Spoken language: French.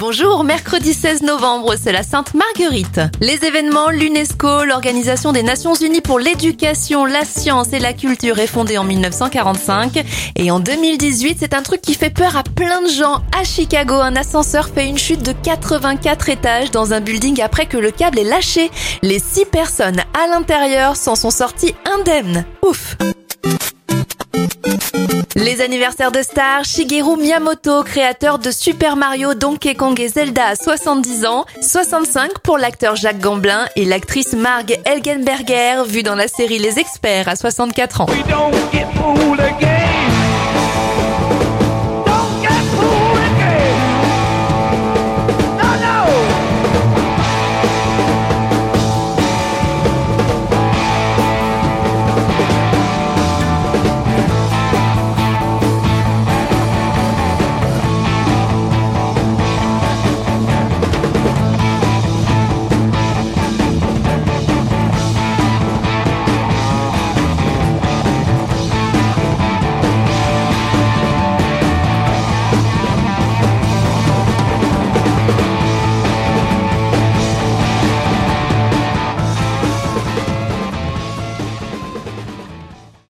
Bonjour, mercredi 16 novembre, c'est la Sainte Marguerite. Les événements, l'UNESCO, l'Organisation des Nations Unies pour l'éducation, la science et la culture est fondée en 1945. Et en 2018, c'est un truc qui fait peur à plein de gens. À Chicago, un ascenseur fait une chute de 84 étages dans un building après que le câble est lâché. Les 6 personnes à l'intérieur s'en sont sorties indemnes. Ouf les anniversaires de stars, Shigeru Miyamoto, créateur de Super Mario, Donkey Kong et Zelda à 70 ans, 65 pour l'acteur Jacques Gamblin et l'actrice Marg Elgenberger, vue dans la série Les Experts à 64 ans.